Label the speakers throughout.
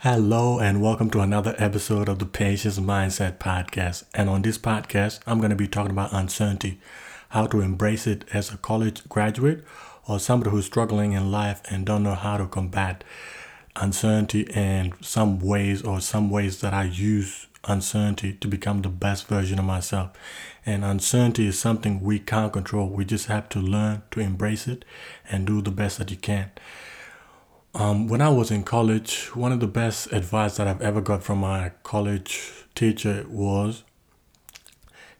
Speaker 1: Hello, and welcome to another episode of the Patience Mindset Podcast. And on this podcast, I'm going to be talking about uncertainty, how to embrace it as a college graduate or somebody who's struggling in life and don't know how to combat uncertainty and some ways or some ways that I use uncertainty to become the best version of myself. And uncertainty is something we can't control. We just have to learn to embrace it and do the best that you can. Um, when I was in college, one of the best advice that I've ever got from my college teacher was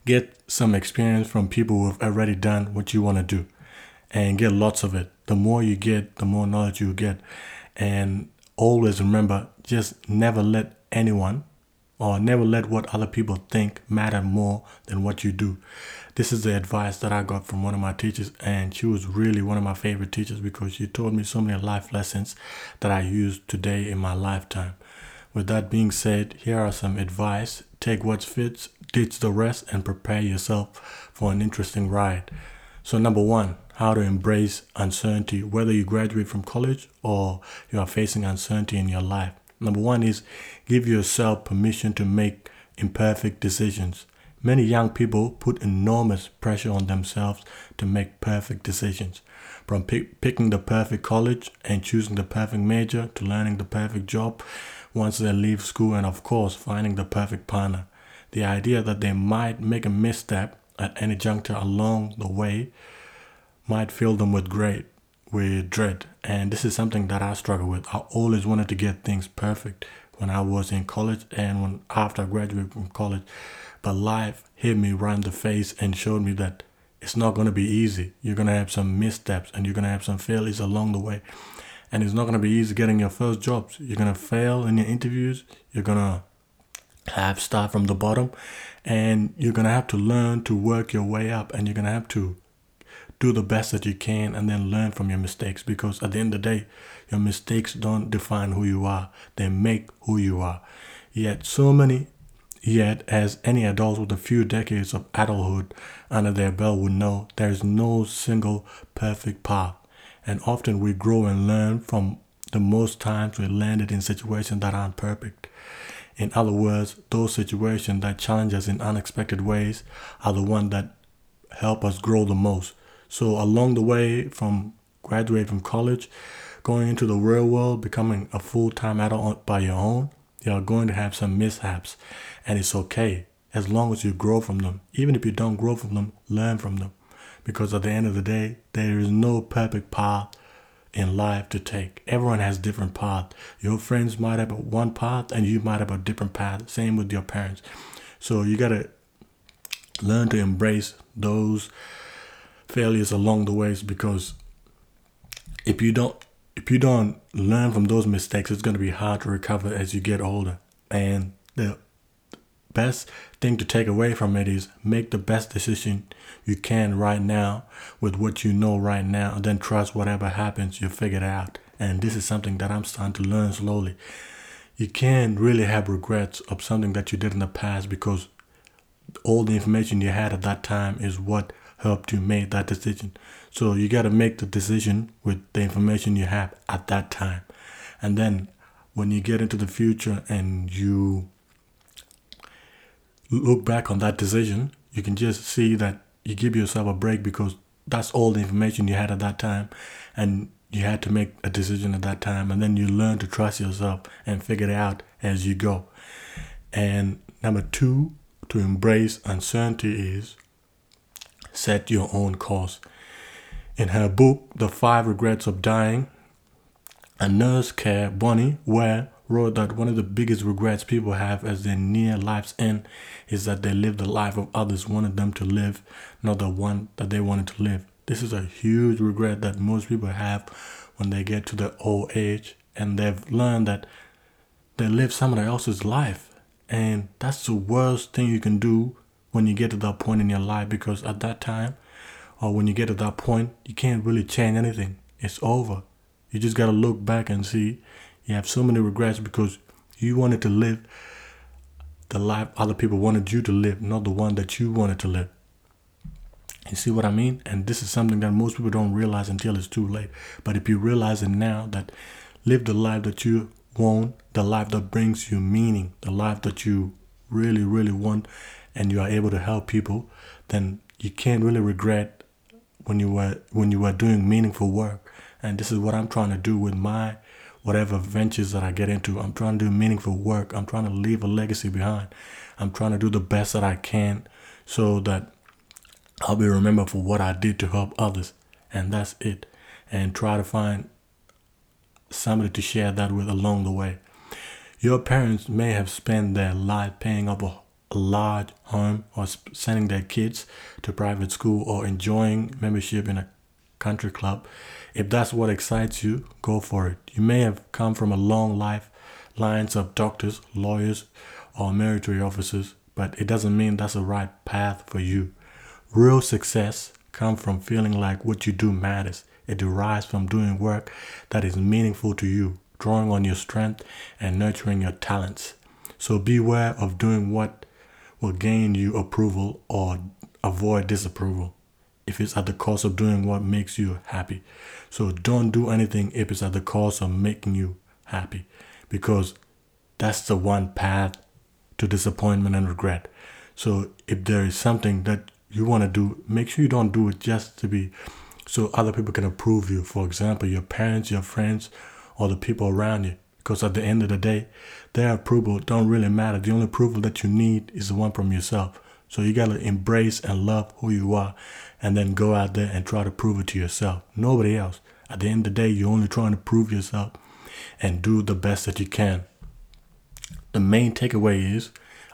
Speaker 1: get some experience from people who have already done what you want to do and get lots of it. The more you get, the more knowledge you get. And always remember just never let anyone or never let what other people think matter more than what you do. This is the advice that I got from one of my teachers, and she was really one of my favorite teachers because she taught me so many life lessons that I use today in my lifetime. With that being said, here are some advice. Take what fits, ditch the rest, and prepare yourself for an interesting ride. So, number one, how to embrace uncertainty, whether you graduate from college or you are facing uncertainty in your life. Number one is give yourself permission to make imperfect decisions. Many young people put enormous pressure on themselves to make perfect decisions. From pick, picking the perfect college and choosing the perfect major to learning the perfect job once they leave school, and of course, finding the perfect partner. The idea that they might make a misstep at any juncture along the way might fill them with great with dread and this is something that I struggle with. I always wanted to get things perfect when I was in college and when after I graduated from college. But life hit me right in the face and showed me that it's not going to be easy. You're going to have some missteps and you're going to have some failures along the way. And it's not going to be easy getting your first jobs. You're going to fail in your interviews. You're going to have start from the bottom and you're going to have to learn to work your way up and you're going to have to do the best that you can and then learn from your mistakes because at the end of the day your mistakes don't define who you are they make who you are yet so many yet as any adult with a few decades of adulthood under their belt would know there is no single perfect path and often we grow and learn from the most times we landed in situations that aren't perfect in other words, those situations that challenge us in unexpected ways are the ones that help us grow the most. So along the way from graduating from college, going into the real world, becoming a full-time adult by your own, you're going to have some mishaps and it's okay as long as you grow from them. Even if you don't grow from them, learn from them. Because at the end of the day, there is no perfect path in life to take. Everyone has different path. Your friends might have one path and you might have a different path. Same with your parents. So you got to learn to embrace those failures along the ways because if you don't if you don't learn from those mistakes it's going to be hard to recover as you get older. And the best thing to take away from it is make the best decision you can right now with what you know right now and then trust whatever happens you figure it out. And this is something that i'm starting to learn slowly. You can't really have regrets of something that you did in the past because all the information you had at that time is what helped you make that decision. So you got to make the decision with the information you have at that time. And then when you get into the future and you look back on that decision, you can just see that you give yourself a break because that's all the information you had at that time and you had to make a decision at that time and then you learn to trust yourself and figure it out as you go. And number 2 to embrace uncertainty is set your own course. In her book, The Five Regrets of Dying, a nurse care Bronnie Ware wrote that one of the biggest regrets people have as they near life's end is that they live the life of others wanted them to live, not the one that they wanted to live. This is a huge regret that most people have when they get to the old age and they've learned that they live someone else's life. And that's the worst thing you can do when you get to that point in your life because at that time or when you get to that point, you can't really change anything. It's over. You just got to look back and see you have so many regrets because you wanted to live the life other people wanted you to live, not the one that you wanted to live. You see what I mean? And this is something that most people don't realize until it's too late. But if you realize it now that live the life that you want, the life that brings you meaning, the life that you really, really want, and you are able to help people, then you can't really regret when you were when you were doing meaningful work. And this is what I'm trying to do with my whatever ventures that I get into. I'm trying to do meaningful work. I'm trying to leave a legacy behind. I'm trying to do the best that I can so that I'll be remembered for what I did to help others. And that's it. And try to find somebody to share that with along the way. Your parents may have spent their life paying off a, a large home or sending their kids to private school or enjoying membership in a country club. If that's what excites you, go for it. You may have come from a long life lines of doctors, lawyers, or military officers, but it doesn't mean that's the right path for you. Real success comes from feeling like what you do matters. It derives from doing work that is meaningful to you, drawing on your strength and nurturing your talents. So beware of doing what will gain you approval or avoid disapproval if it's at the cost of doing what makes you happy. So don't do anything if it's at the cost of making you happy because that's the one path to disappointment and regret. So if there is something that you want to do, make sure you don't do it just to be so other people can approve you. For example, your parents, your friends, or the people around you. Because at the end of the day, their approval don't really matter. The only approval that you need is the one from yourself. So you gotta embrace and love who you are and then go out there and try to prove it to yourself. Nobody else. At the end of the day, you're only trying to prove yourself and do the best that you can. The main takeaway is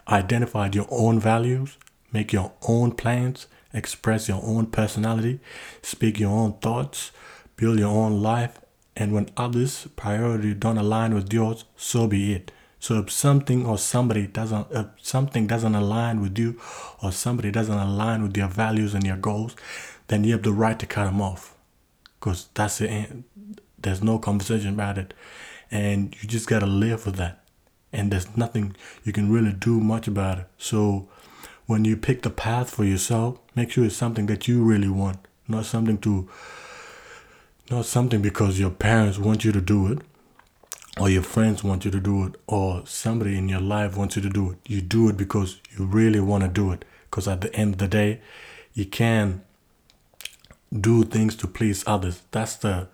Speaker 1: identify your own values, make your own plans, express your own personality, speak your own thoughts, build your own life, and when others' priority don't align with yours, so be it. So if something or somebody doesn't if something doesn't align with you or somebody doesn't align with your values and your goals, then you have the right to cut them off. Cause that's the end. There's no conversation about it. And you just gotta live with that. And there's nothing you can really do much about it. So when you pick the path for yourself, make sure it's something that you really want, not something to not something because your parents want you to do it or your friends want you to do it or somebody in your life wants you to do it. You do it because you really want to do it because at the end of the day, you can do things to please others. That's the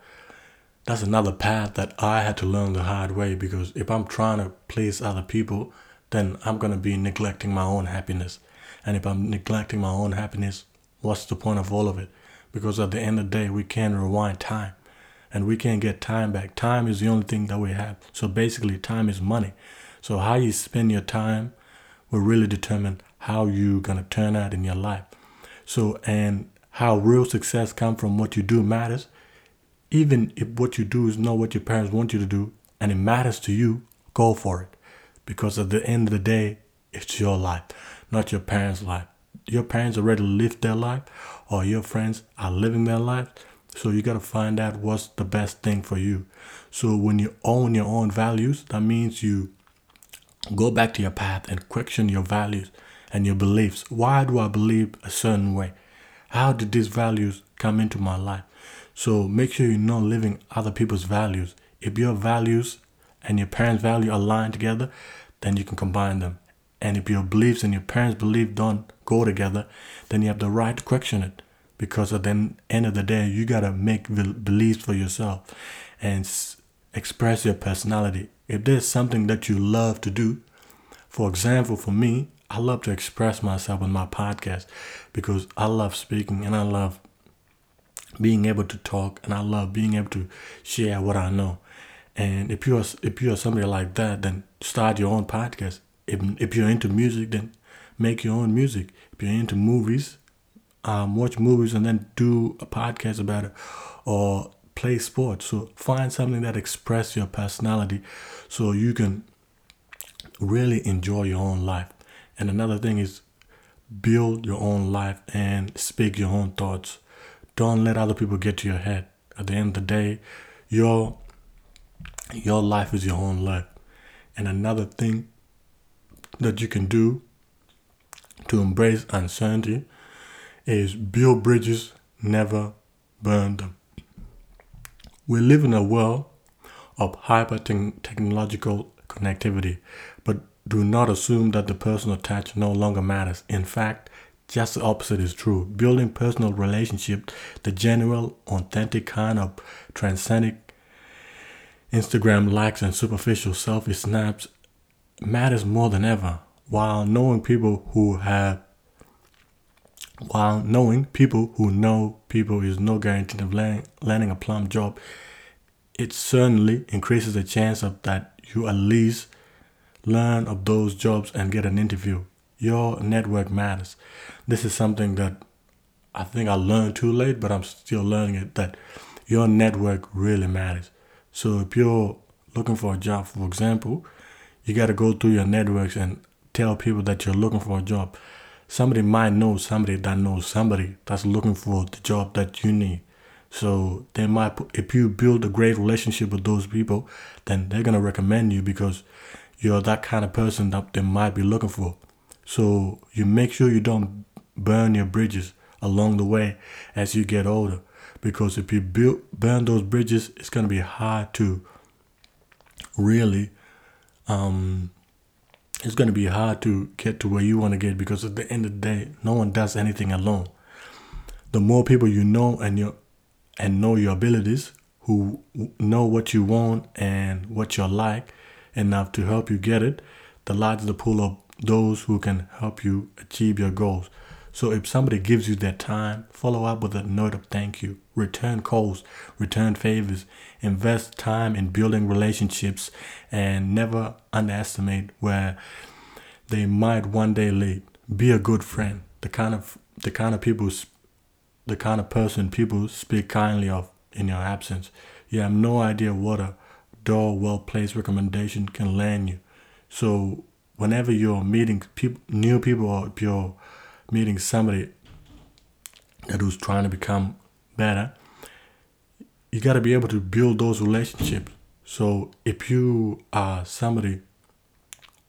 Speaker 1: that's another path that I had to learn the hard way because if I'm trying to please other people, then I'm going to be neglecting my own happiness. And if I'm neglecting my own happiness, what's the point of all of it? Because at the end of the day, we can't rewind time and we can't get time back. Time is the only thing that we have. So basically, time is money. So how you spend your time will really determine how you're going to turn out in your life. So, and how real success comes from what you do matters. Even if what you do is not what your parents want you to do and it matters to you, go for it. Because at the end of the day, it's your life not your parents' life. Your parents already lived their life, or your friends are living their life. So you got to find out what's the best thing for you. So when you own your own values, that means you go back to your path and question your values and your beliefs. Why do I believe a certain way? How did these values come into my life? So make sure you're not living other people's values. If your values and your parents' value align together, then you can combine them and if your beliefs and your parents' belief don't go together, then you have the right to question it. Because at the end of the day, you gotta make beliefs for yourself and express your personality. If there's something that you love to do, for example, for me, I love to express myself on my podcast because I love speaking and I love being able to talk and I love being able to share what I know. And if you're if you're somebody like that, then start your own podcast if, if you're into music, then make your own music. If you're into movies, um, watch movies and then do a podcast about it, or play sports. So find something that express your personality, so you can really enjoy your own life. And another thing is build your own life and speak your own thoughts. Don't let other people get to your head. At the end of the day, your your life is your own life. And another thing that you can do to embrace uncertainty is build bridges, never burn them. We live in a world of hyper technological connectivity, but do not assume that the personal touch no longer matters. In fact, just the opposite is true. Building personal relationships, the genuine, authentic kind of transcendent Instagram likes and superficial selfie snaps matters more than ever. While knowing people who have while knowing people who know people is no guarantee of landing, landing a plum job, it certainly increases the chance of that you at least learn of those jobs and get an interview. Your network matters. This is something that I think I learned too late, but I'm still learning it that your network really matters. So if you're looking for a job, for example, you got to go through your networks and tell people that you're looking for a job. Somebody might know somebody that knows somebody that's looking for the job that you need. So they might, if you build a great relationship with those people, then they're gonna recommend you because you're that kind of person that they might be looking for. So you make sure you don't burn your bridges along the way as you get older, because if you build burn those bridges, it's gonna be hard to really um, it's going to be hard to get to where you want to get because at the end of the day, no one does anything alone. The more people you know and you and know your abilities, who know what you want and what you're like enough to help you get it, the larger the pool of those who can help you achieve your goals. So if somebody gives you their time, follow up with a note of thank you, return calls, return favors, invest time in building relationships, and never underestimate where they might one day lead. Be a good friend. The kind of the kind of people, the kind of person people speak kindly of in your absence. You have no idea what a dull, well placed recommendation can land you. So whenever you're meeting people, new people, or you're meeting somebody that who's trying to become better, you got to be able to build those relationships. So if you are somebody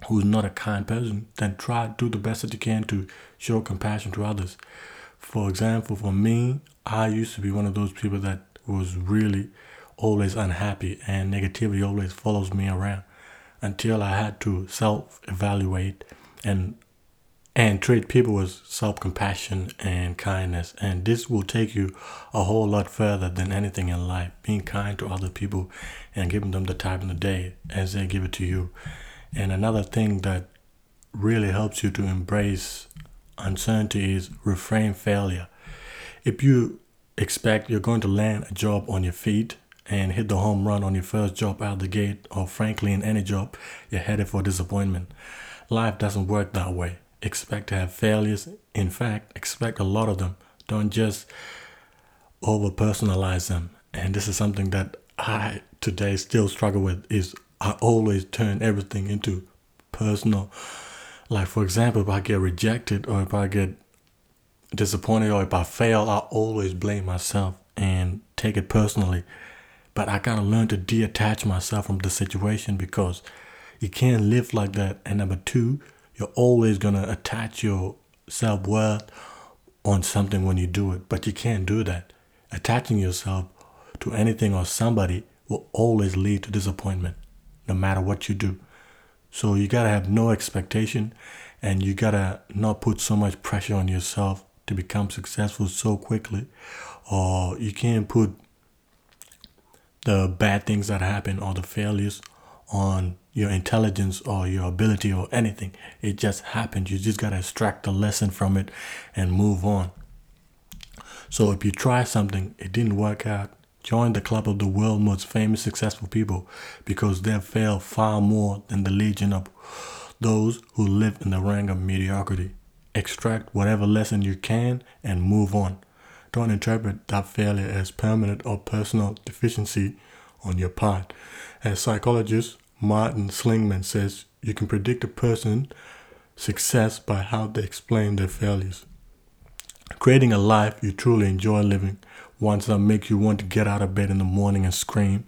Speaker 1: who's not a kind person, then try do the best that you can to show compassion to others. For example, for me, I used to be one of those people that was really always unhappy and negativity always follows me around until I had to self evaluate and and treat people with self compassion and kindness. And this will take you a whole lot further than anything in life. Being kind to other people and giving them the time of the day as they give it to you. And another thing that really helps you to embrace uncertainty is reframe failure. If you expect you're going to land a job on your feet and hit the home run on your first job out the gate, or frankly, in any job, you're headed for disappointment. Life doesn't work that way expect to have failures. In fact, expect a lot of them. Don't just over personalize them. And this is something that I today still struggle with is I always turn everything into personal. Like for example, if I get rejected or if I get disappointed or if I fail, I always blame myself and take it personally. But I gotta learn to detach myself from the situation because you can't live like that. And number two, you're always going to attach your self worth on something when you do it, but you can't do that. Attaching yourself to anything or somebody will always lead to disappointment, no matter what you do. So you gotta have no expectation and you gotta not put so much pressure on yourself to become successful so quickly, or you can't put the bad things that happen or the failures on your intelligence or your ability or anything. It just happened. You just got to extract the lesson from it and move on. So if you try something, it didn't work out, join the club of the world's most famous successful people because they've failed far more than the legion of those who live in the rank of mediocrity. Extract whatever lesson you can and move on. Don't interpret that failure as permanent or personal deficiency on your part. As psychologists, Martin Seligman says you can predict a person's success by how they explain their failures. Creating a life you truly enjoy living, one that makes you want to get out of bed in the morning and scream.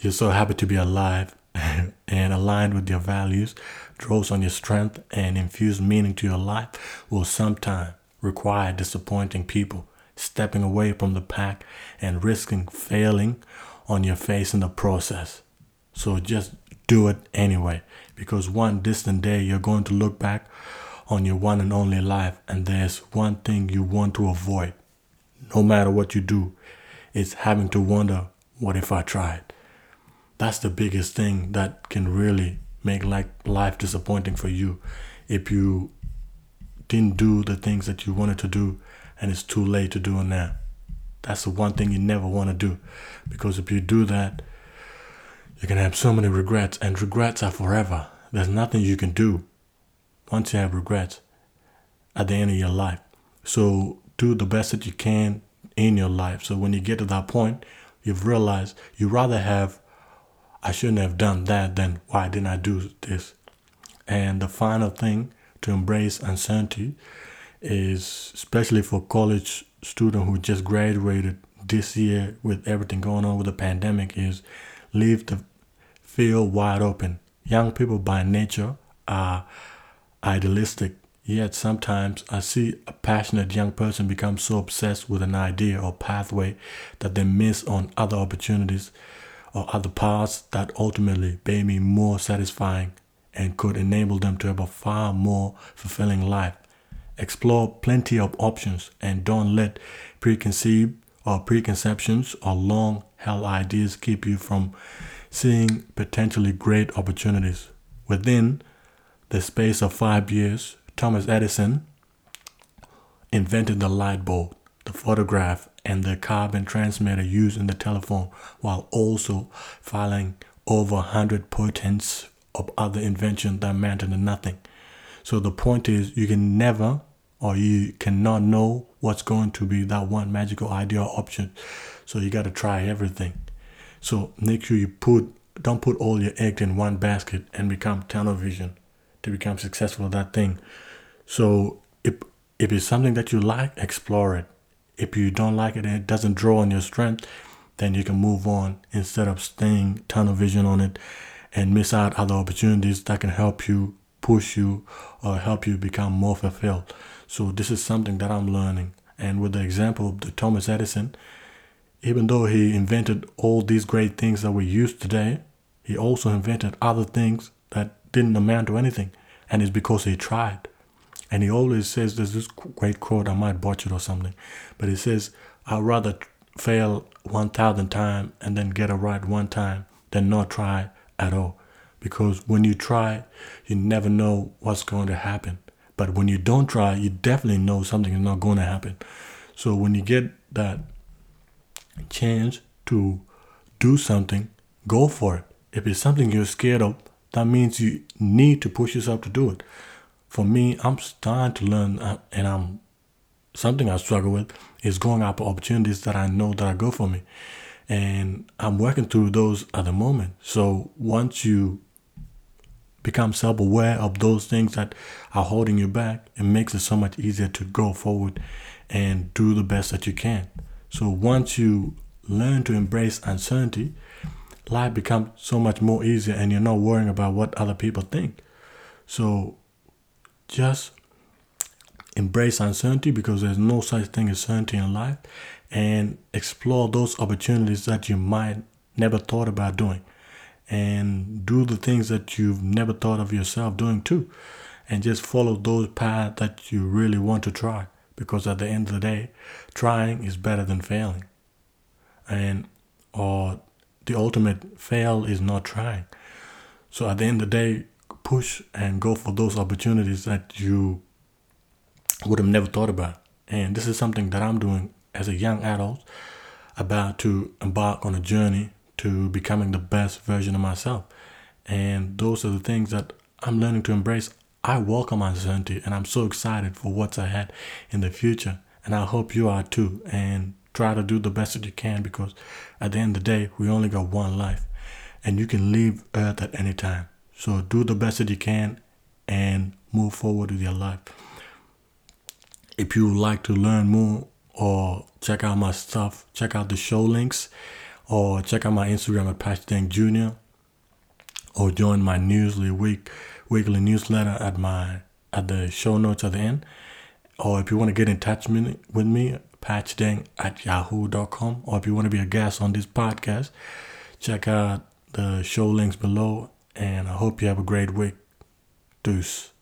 Speaker 1: You're so happy to be alive and aligned with your values, draws on your strength, and infuse meaning to your life will sometimes require disappointing people, stepping away from the pack and risking failing on your face in the process. So just do it anyway. Because one distant day you're going to look back on your one and only life, and there's one thing you want to avoid. No matter what you do, it's having to wonder, what if I tried? That's the biggest thing that can really make like life disappointing for you if you didn't do the things that you wanted to do and it's too late to do it now. That's the one thing you never want to do because if you do that, going to have so many regrets and regrets are forever. There's nothing you can do once you have regrets at the end of your life. So do the best that you can in your life. So when you get to that point, you've realized you rather have, I shouldn't have done that than why didn't I do this? And the final thing to embrace uncertainty is especially for college student who just graduated this year with everything going on with the pandemic is leave the field wide open. Young people by nature are idealistic, yet sometimes I see a passionate young person become so obsessed with an idea or pathway that they miss on other opportunities or other paths that ultimately may be more satisfying and could enable them to have a far more fulfilling life. Explore plenty of options and don't let preconceived or preconceptions or long held ideas keep you from seeing potentially great opportunities. Within the space of five years, Thomas Edison invented the light bulb, the phonograph, and the carbon transmitter used in the telephone, while also filing over 100 patents of other inventions that amounted to nothing. So the point is, you can never or you cannot know what's going to be that one magical idea or option. So you got to try everything. So make sure you put don't put all your eggs in one basket and become tunnel vision to become successful at that thing. So if if it's something that you like, explore it. If you don't like it and it doesn't draw on your strength, then you can move on instead of staying tunnel vision on it and miss out other opportunities that can help you push you or help you become more fulfilled. So this is something that I'm learning. And with the example of the Thomas Edison, even though he invented all these great things that we use today, he also invented other things that didn't amount to anything. And it's because he tried. And he always says, there's this great quote, I might botch it or something, but he says, I'd rather fail 1,000 times and then get it right one time than not try at all. Because when you try, you never know what's going to happen. But when you don't try, you definitely know something is not going to happen. So when you get that chance to do something, go for it. If it's something you're scared of, that means you need to push yourself to do it. For me, I'm starting to learn, uh, and I'm something I struggle with is going after opportunities that I know that are good for me, and I'm working through those at the moment. So once you become self aware of those things that are holding you back, it makes it so much easier to go forward and do the best that you can. So once you learn to embrace uncertainty, life becomes so much more easier and you're not worrying about what other people think. So just embrace uncertainty because there's no such thing as certainty in life and explore those opportunities that you might never thought about doing and do the things that you've never thought of yourself doing too and just follow those paths that you really want to try because at the end of the day trying is better than failing and or the ultimate fail is not trying so at the end of the day push and go for those opportunities that you would have never thought about and this is something that i'm doing as a young adult about to embark on a journey to becoming the best version of myself. And those are the things that I'm learning to embrace. I welcome uncertainty and I'm so excited for what's ahead in the future. And I hope you are too. And try to do the best that you can because at the end of the day, we only got one life and you can leave Earth at any time. So do the best that you can and move forward with your life. If you would like to learn more or check out my stuff, check out the show links or check out my Instagram at Dang Jr. or join my newsly week weekly newsletter at my at the show notes at the end. Or if you want to get in touch with me, patchding at yahoo.com. Or if you want to be a guest on this podcast, check out the show links below. And I hope you have a great week. Deuce.